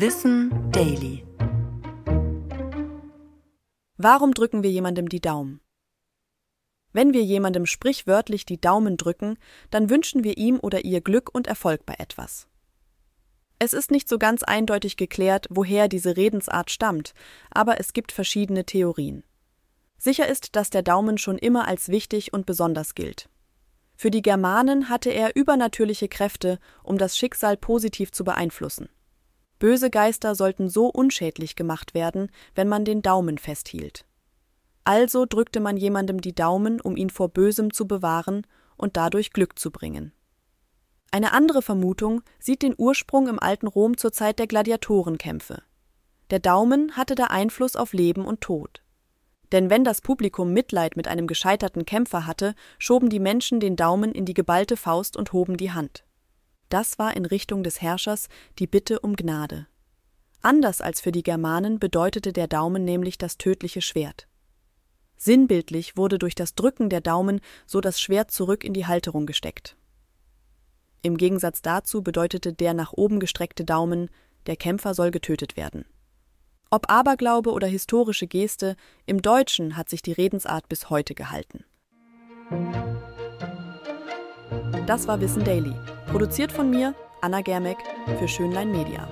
Wissen Daily. Warum drücken wir jemandem die Daumen? Wenn wir jemandem sprichwörtlich die Daumen drücken, dann wünschen wir ihm oder ihr Glück und Erfolg bei etwas. Es ist nicht so ganz eindeutig geklärt, woher diese Redensart stammt, aber es gibt verschiedene Theorien. Sicher ist, dass der Daumen schon immer als wichtig und besonders gilt. Für die Germanen hatte er übernatürliche Kräfte, um das Schicksal positiv zu beeinflussen. Böse Geister sollten so unschädlich gemacht werden, wenn man den Daumen festhielt. Also drückte man jemandem die Daumen, um ihn vor Bösem zu bewahren und dadurch Glück zu bringen. Eine andere Vermutung sieht den Ursprung im alten Rom zur Zeit der Gladiatorenkämpfe. Der Daumen hatte da Einfluss auf Leben und Tod. Denn wenn das Publikum Mitleid mit einem gescheiterten Kämpfer hatte, schoben die Menschen den Daumen in die geballte Faust und hoben die Hand. Das war in Richtung des Herrschers die Bitte um Gnade. Anders als für die Germanen bedeutete der Daumen nämlich das tödliche Schwert. Sinnbildlich wurde durch das Drücken der Daumen so das Schwert zurück in die Halterung gesteckt. Im Gegensatz dazu bedeutete der nach oben gestreckte Daumen, der Kämpfer soll getötet werden. Ob Aberglaube oder historische Geste, im Deutschen hat sich die Redensart bis heute gehalten. Das war Wissen Daily, produziert von mir, Anna Germeck, für Schönlein Media.